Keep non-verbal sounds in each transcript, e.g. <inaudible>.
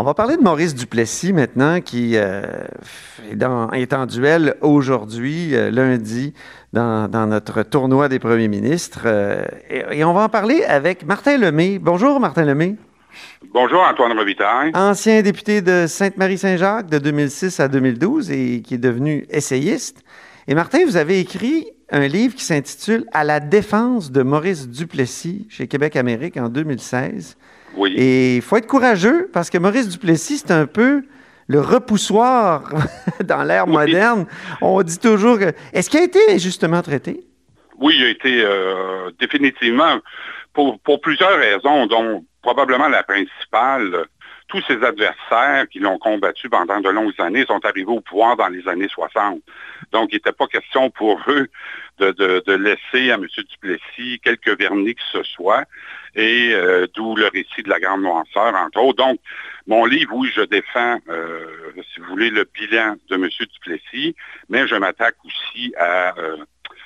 On va parler de Maurice Duplessis maintenant, qui euh, est, en duel aujourd'hui, euh, lundi, dans, notre tournoi des premiers ministres. Euh, et, on va en parler avec Martin Lemay. Bonjour, Martin Lemay. Bonjour, Antoine Robitaille. Ancien député de Sainte-Marie-Saint-Jacques de 2006 à 2012 et qui est devenu essayiste. Et Martin, vous avez écrit un livre qui s'intitule À la défense de Maurice Duplessis chez Québec Amérique en 2016. Oui. Et il faut être courageux parce que Maurice Duplessis, c'est un peu le repoussoir <laughs> dans l'ère moderne. On dit toujours que. Est-ce qu'il a été injustement traité? Oui, il a été euh, définitivement, pour, pour plusieurs raisons, dont probablement la principale, tous ses adversaires qui l'ont combattu pendant de longues années sont arrivés au pouvoir dans les années 60. Donc, il n'était pas question pour eux de, laisser à M. Duplessis quelques vernis que ce soit, et euh, d'où le récit de la Grande Noirceur, entre autres. Donc, mon livre, oui, je défends, euh, si vous voulez, le bilan de M. Duplessis, mais je m'attaque aussi euh,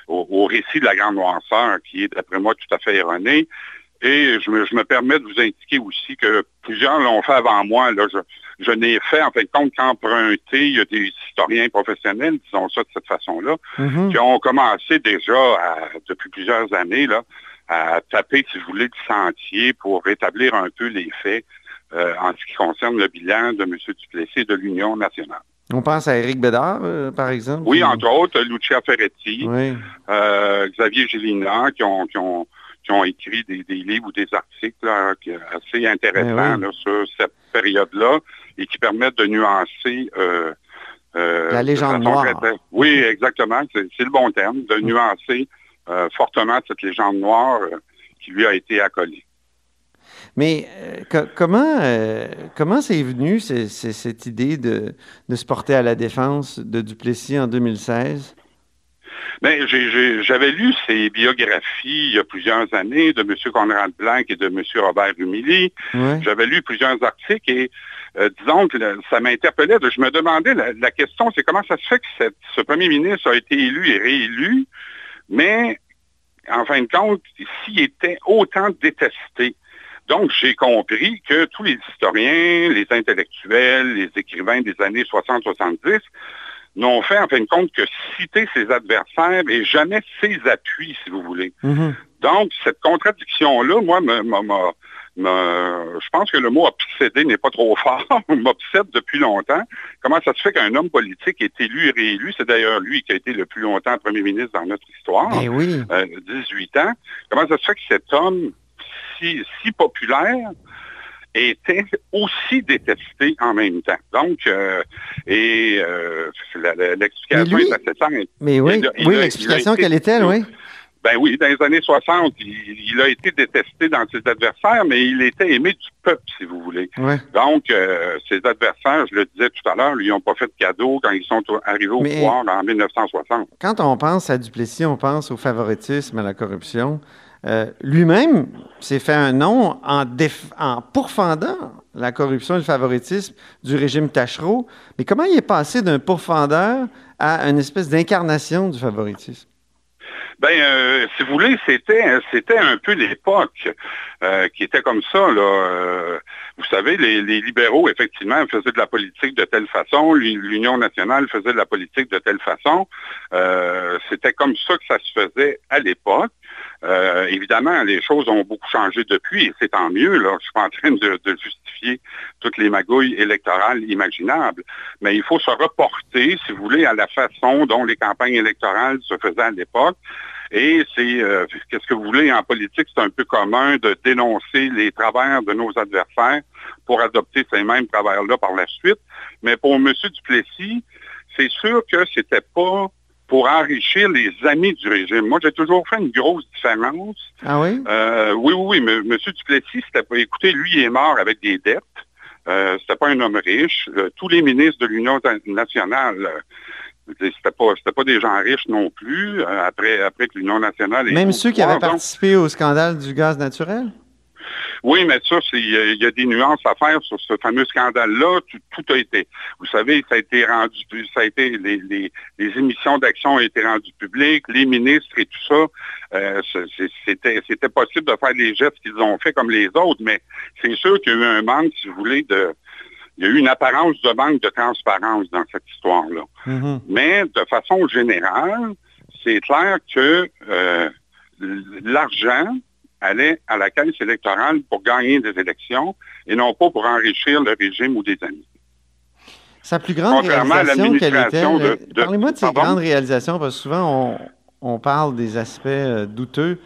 au, au, récit de la Grande Noirceur, qui est, d'après moi, tout à fait erroné. Et je me, permets de vous indiquer aussi que plusieurs l'ont fait avant moi. Là, je, n'ai fait, en fait, compte qu'emprunter, il y a des historiens professionnels, disons ça de cette façon-là, mhm. qui ont commencé déjà depuis plusieurs années là, à taper, si vous voulez, le sentier pour rétablir un peu les faits euh, en ce qui concerne le bilan de M. Duplessis et de l'Union nationale. On pense à Éric Bédard, euh, par exemple? Oui, entre autres, Lucia Ferretti, euh, Xavier Gélina, qui ont qui ont écrit des, livres ou des articles assez intéressants ben sur cette période-là et qui permettent de nuancer euh, euh, la légende noire. Oui, exactement. C'est le bon terme, de mm. nuancer euh, fortement cette légende noire qui lui a été accolée. Mais comment comment c'est venu cette idée de, de se porter à la défense de Duplessis en 2016? Ben, j'avais lu ses biographies il y a plusieurs années de M. Conrad Blanc et de M. Robert Humilly. J'avais lu plusieurs articles et euh, disons que ça m'interpellait. Je me demandais, la, question, c'est comment ça se fait que ce premier ministre a été élu et réélu, mais en fin de compte, s'il était autant détesté. Donc, j'ai compris que tous les historiens, les intellectuels, les écrivains des années 60-70 n'ont fait en fin de compte que citer ses adversaires et jamais ses appuis, si vous voulez. Mhm. Donc, cette contradiction-là, moi, je pense que le mot obsédé n'est pas trop <laughs> fort, m'obsède depuis longtemps. Comment ça se fait qu'un homme politique est élu et réélu? C'est d'ailleurs lui qui a été le plus longtemps Premier ministre dans notre histoire, eh oui. 18 euh, ans. Comment ça se fait que cet homme si, si populaire était aussi détesté en même temps. Donc, euh, et euh, l'explication est assez simple. Mais oui, oui l'explication, quelle est-elle, oui? Ben oui, dans les années 60, il, a été détesté dans ses adversaires, mais il était aimé du peuple, si vous voulez. Donc, euh, ses adversaires, je le disais tout à l'heure, lui n'ont pas fait de cadeau quand ils sont arrivés au pouvoir en 1960. Quand on pense à Duplessis, on pense au favoritisme, à la corruption. Euh, lui-même s'est fait un nom en, en, pourfendant la corruption et le favoritisme du régime Tachereau. Mais comment il est passé d'un pourfendeur à une espèce d'incarnation du favoritisme? Ben, euh, si vous voulez, c'était un peu l'époque euh, qui était comme ça. Vous savez, les, libéraux, effectivement, faisaient de la politique de telle façon, l'Union nationale faisait de la politique de telle façon. c'était comme ça que ça se faisait à l'époque. Euh, évidemment, les choses ont beaucoup changé depuis et c'est tant mieux. Là. Je suis pas en train de, justifier toutes les magouilles électorales imaginables. Mais il faut se reporter, si vous voulez, à la façon dont les campagnes électorales se faisaient à l'époque. Et c'est, euh, qu'est-ce que vous voulez, en politique, c'est un peu commun de dénoncer les travers de nos adversaires pour adopter ces mêmes travers-là par la suite. Mais pour M. Duplessis, c'est sûr que c'était pas pour enrichir les amis du régime. Moi, j'ai toujours fait une grosse différence. Ah oui? Euh, oui, oui, oui. M. Duplessis, pas, écoutez, lui est mort avec des dettes. Euh, c'était pas un homme riche. Euh, tous les ministres de l'Union nationale, euh, c'était pas, pas des gens riches non plus. après, après que l'Union nationale. Même ceux qui avaient participé au scandale du gaz naturel? Oui, mais ça, il y, a des nuances à faire sur ce fameux scandale-là. Tout, a été, vous savez, ça a été rendu, ça a été, les, émissions d'action ont été rendues publiques, les ministres et tout ça. Euh, c'était, c'était possible de faire les gestes qu'ils ont fait comme les autres, mais c'est sûr qu'il y a eu un manque, si vous voulez, de, il y a eu une apparence de manque de transparence dans cette histoire-là. Mm-hmm. Mais de façon générale, c'est clair que euh, l'argent allait à la caisse électorale pour gagner des élections et non pas pour enrichir le régime ou des amis. Sa plus grande réalisation, quelle était? Parlez-moi de ses grandes réalisations, parce que souvent, on, parle des aspects euh, douteux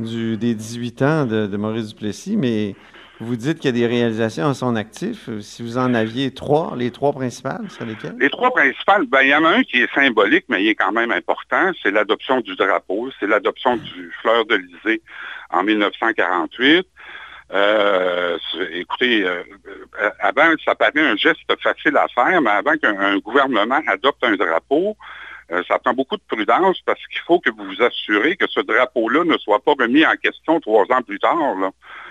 du, des 18 ans de, de Maurice Duplessis, mais vous dites qu'il y a des réalisations à son actif. Si vous en aviez trois, les trois principales, c'est lesquelles? Les trois principales, ben, il y en a un qui est symbolique, mais il est quand même important. C'est l'adoption du drapeau. C'est l'adoption du fleur de l'Élysée en 1948. Euh, écoutez, euh, euh, avant, ça paraît un geste facile à faire, mais avant qu'un gouvernement adopte un drapeau, euh, ça prend beaucoup de prudence parce qu'il faut que vous vous assurez que ce drapeau-là ne soit pas remis en question trois ans plus tard.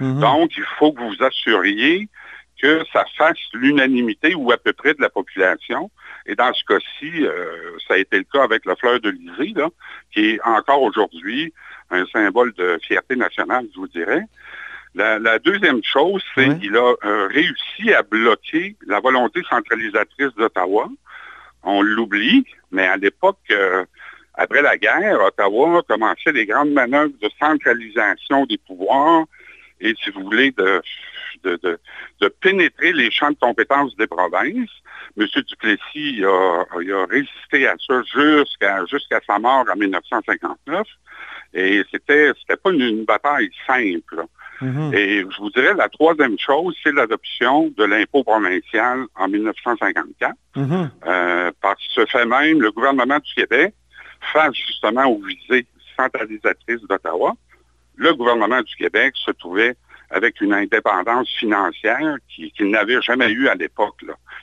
Mhm. Donc, il faut que vous vous assuriez que ça fasse l'unanimité ou à peu près de la population. Et dans ce cas-ci, euh, ça a été le cas avec la fleur de l'Isée, qui est encore aujourd'hui un symbole de fierté nationale, je vous dirais. La, deuxième chose, c'est qu'il a euh, réussi à bloquer la volonté centralisatrice d'Ottawa on l'oublie, mais à l'époque, euh, après la guerre, Ottawa a commencé les grandes manœuvres de centralisation des pouvoirs et, si vous voulez, de, de, pénétrer les champs de compétences des provinces. M. Duplessis a, a résisté à ça jusqu'à sa mort en 1959. Et c'était c'était pas une, bataille simple. Mm-hmm. Et je vous dirais, la troisième chose, c'est l'adoption de l'impôt provincial en 1954. Mm-hmm. Euh, par ce fait même, le gouvernement du Québec, face justement aux visées centralisatrices d'Ottawa, le gouvernement du Québec se trouvait avec une indépendance financière qu'il n'avait jamais eue à l'époque,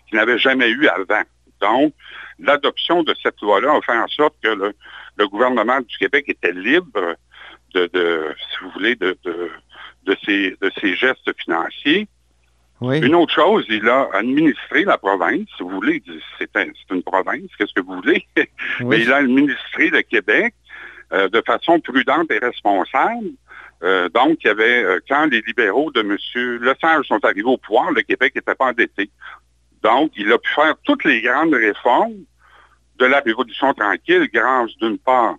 qu'il n'avait jamais eue avant. Donc, l'adoption de cette loi-là a fait en sorte que le, gouvernement du Québec était libre de, de si vous voulez, de, de, de ces, de ces gestes financiers. Une autre chose, il a administré la province. Si vous voulez, c'est une province, qu'est-ce que vous voulez? <laughs> Mais il a administré le Québec euh, de façon prudente et responsable. Euh, donc, il y avait, euh, quand les libéraux de M. Lesage sont arrivés au pouvoir, le Québec n'était pas endetté. Donc, il a pu faire toutes les grandes réformes de la Révolution tranquille grâce, d'une part,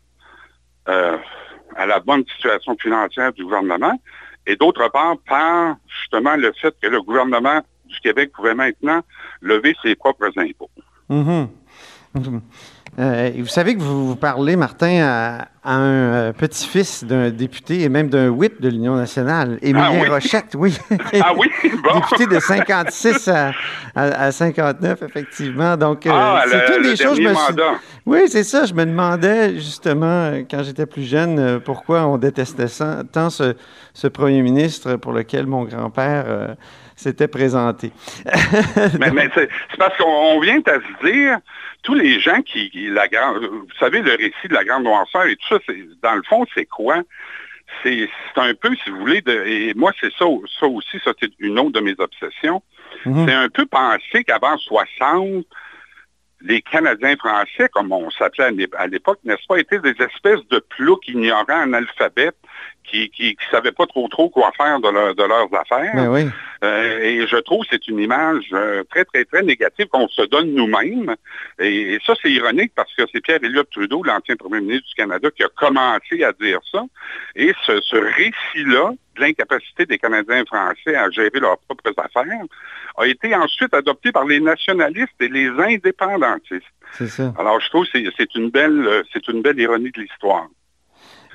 à la bonne situation financière du gouvernement, et d'autre part par justement le fait que le gouvernement du Québec pouvait maintenant lever ses propres impôts. Mm-hmm. Mm-hmm. Euh, vous savez que vous, parlez, Martin, à, un euh, petit-fils d'un député et même d'un whip de l'Union nationale, Émilien ah Rochette, oui. <laughs> ah oui, <laughs> bon. député de 56 à, 59, effectivement. Donc, euh, ah, c'est une des choses. Je me suis... Oui, c'est ça. Je me demandais justement, quand j'étais plus jeune, pourquoi on détestait tant ce, ce premier ministre pour lequel mon grand-père s'était présenté. <laughs> mais, c'est parce qu'on vient à se dire, tous les gens qui, la grande, vous savez, le récit de la grande noirceur et tout ça, dans le fond, c'est quoi? C'est, un peu, si vous voulez, de, et moi, c'est ça, ça aussi, ça, c'est une autre de mes obsessions. Mhm. C'est un peu penser qu'avant 60, les Canadiens français, comme on s'appelait à l'époque, n'est-ce pas, étaient des espèces de ploucs ignorants en alphabet qui ne savaient pas trop trop quoi faire de, leurs affaires. Ben euh, et je trouve que c'est une image euh, très, très, très négative qu'on se donne nous-mêmes. Et, ça, c'est ironique parce que c'est Pierre Elliott Trudeau, l'ancien premier ministre du Canada, qui a commencé à dire ça. Et ce, ce récit-là de l'incapacité des Canadiens français à gérer leurs propres affaires a été ensuite adopté par les nationalistes et les indépendantistes. C'est ça. Alors, je trouve que c'est une belle, c'est une belle ironie de l'histoire.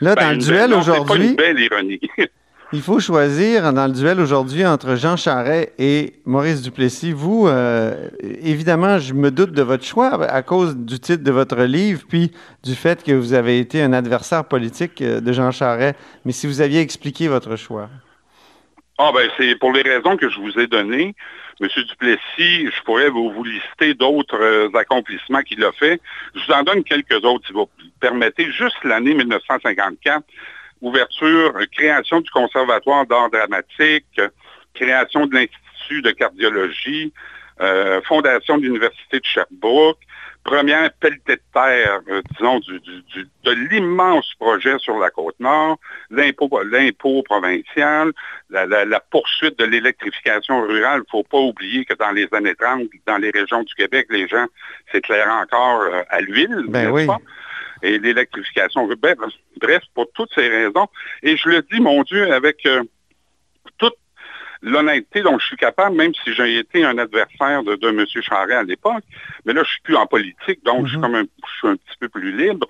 Là, dans ben, le duel aujourd'hui. une belle ironie. <laughs> il faut choisir dans le duel aujourd'hui entre Jean Charest et Maurice Duplessis. Vous, euh, évidemment, je me doute de votre choix à cause du titre de votre livre, puis du fait que vous avez été un adversaire politique euh, de Jean Charest. Mais si vous aviez expliqué votre choix. Ah ben c'est pour les raisons que je vous ai données. Monsieur Duplessis, je pourrais vous, vous lister d'autres euh, accomplissements qu'il a fait. Je vous en donne quelques autres, si vous permettez. Juste l'année 1954, ouverture, création du Conservatoire d'art dramatique, création de l'Institut de cardiologie, fondation de l'Université de Sherbrooke, première pelletée de terre, euh, disons, de l'immense projet sur la côte nord, l'impôt provincial, la, poursuite de l'électrification rurale. Il ne faut pas oublier que dans les années 30, dans les régions du Québec, les gens s'éclairaient encore euh, à l'huile, ben oui. pas? Et l'électrification, bref, pour toutes ces raisons. Et je le dis, mon Dieu, avec euh, toute l'honnêteté dont je suis capable, même si j'ai été un adversaire de, M. Charest à l'époque, mais là, je suis plus en politique, donc je, suis mhm. comme un, je suis un petit peu plus libre.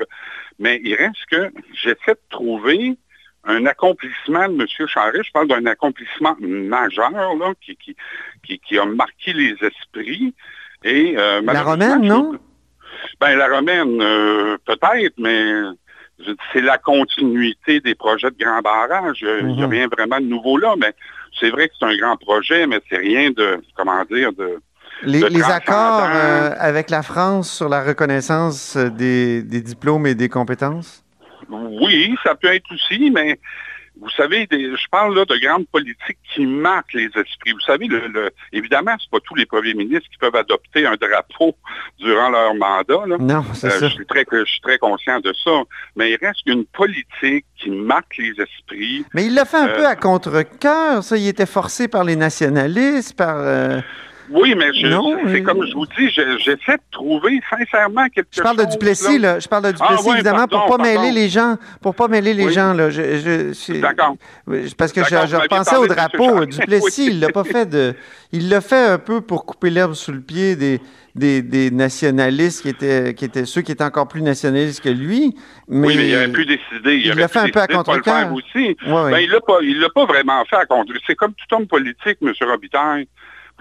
Mais il reste que j'essaie de trouver un accomplissement de M. Charest, je parle d'un accomplissement majeur là, qui, qui, qui, a marqué les esprits. Et, euh, la romaine, non? Ben, la romaine, euh, peut-être, mais c'est la continuité des projets de grand barrage. Il n'y a mhm. rien vraiment de nouveau là, mais c'est vrai que c'est un grand projet, mais c'est rien de, comment dire, de... Les, accords euh, avec la France sur la reconnaissance des diplômes et des compétences? Oui, ça peut être aussi, mais vous savez, je parle là de grandes politiques qui marquent les esprits. Vous savez, le, évidemment, ce pas tous les premiers ministres qui peuvent adopter un drapeau durant leur mandat. Non, c'est euh, ça. Je suis, très, je suis très conscient de ça. Mais il reste une politique qui marque les esprits. Mais il l'a fait un euh, peu à contre-cœur, ça. Il était forcé par les nationalistes, par... Euh, oui, mais c'est comme je vous dis, j'essaie de trouver sincèrement quelque chose. Je parle de Duplessis, là. Je parle de ah Duplessis, évidemment, pour pas mêler les gens. Pour pas mêler les gens, là. D'accord. Parce que je, je repensais au drapeau. <laughs> Duplessis, il l'a pas fait de. Il l'a fait un peu pour couper l'herbe sous le pied des. Des, nationalistes qui étaient, qui étaient ceux qui étaient encore plus nationalistes que lui. Mais oui, mais il aurait pu décider. Il, l'a fait un peu à contre-cœur. aussi. Ben, il ne l'a pas, vraiment fait à contre C'est comme tout homme politique, M. Robitaille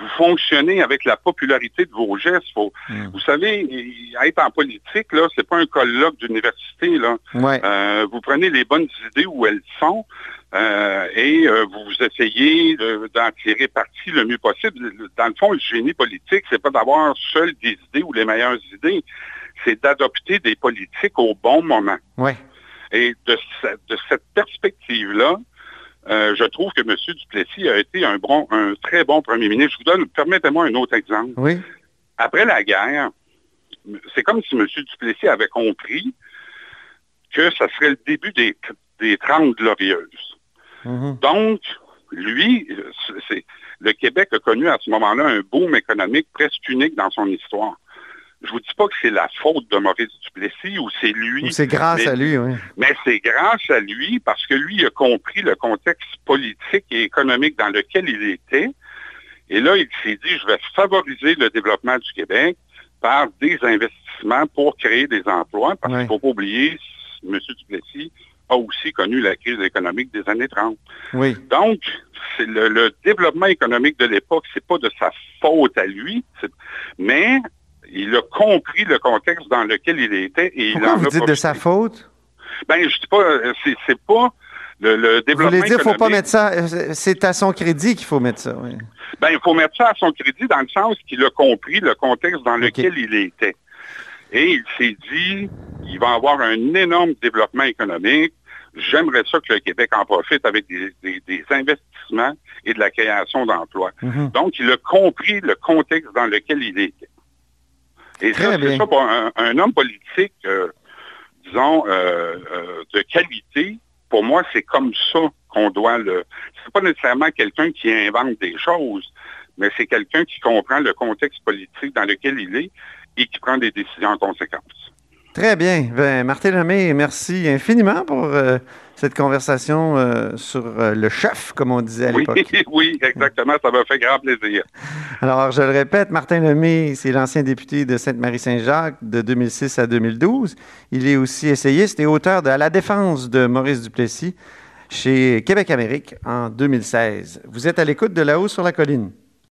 vous fonctionnez avec la popularité de vos gestes. Hmm. Vous savez, être en politique, là, c'est pas un colloque d'université. Là. Euh, vous prenez les bonnes idées où elles sont euh, et euh, vous essayez d'en tirer parti le mieux possible. Dans le fond, le génie politique, c'est pas d'avoir seul des idées ou les meilleures idées, c'est d'adopter des politiques au bon moment. Et de cette perspective-là, euh, je trouve que M. Duplessis a été un, bon, un très bon premier ministre. Je vous donne, permettez-moi un autre exemple. Oui. Après la guerre, c'est comme si M. Duplessis avait compris que ça serait le début des, des 30 glorieuses. Mm-hmm. Donc, lui, le Québec a connu à ce moment-là un boom économique presque unique dans son histoire je vous dis pas que c'est la faute de Maurice Duplessis ou c'est lui. c'est grâce à lui, oui. Mais c'est grâce à lui parce que lui a compris le contexte politique et économique dans lequel il était. Et là, il s'est dit, je vais favoriser le développement du Québec par des investissements pour créer des emplois, parce qu'il ne faut pas oublier, M. Duplessis a aussi connu la crise économique des années 30. Oui. Donc, le, le, développement économique de l'époque, c'est pas de sa faute à lui, mais il a compris le contexte dans lequel il était. Et Pourquoi il vous dites de sa faute? Ben, je dis pas, c'est pas le, développement. Vous voulez dire, faut pas mettre ça, c'est à son crédit qu'il faut mettre ça, oui. Ben, il faut mettre ça à son crédit dans le sens qu'il a compris le contexte dans lequel il était. Et il s'est dit, il va avoir un énorme développement économique. J'aimerais ça que le Québec en profite avec des, investissements et de la création d'emplois. Mm-hmm. Donc, il a compris le contexte dans lequel il était. Et ça, c'est ça pour un, homme politique, euh, disons, euh, euh, de qualité. Pour moi, c'est comme ça qu'on doit le. C'est pas nécessairement quelqu'un qui invente des choses, mais c'est quelqu'un qui comprend le contexte politique dans lequel il est et qui prend des décisions en conséquence. Très bien. Ben, Martin Lemay, merci infiniment pour euh, cette conversation euh, sur euh, le chef, comme on disait à l'époque. Oui, <laughs> oui, exactement. Ça m'a fait grand plaisir. Alors, je le répète, Martin Lemay, c'est l'ancien député de Sainte-Marie-Saint-Jacques de 2006 à 2012. Il est aussi essayiste et auteur de À la défense de Maurice Duplessis chez Québec Amérique en 2016. Vous êtes à l'écoute de là-haut sur la colline.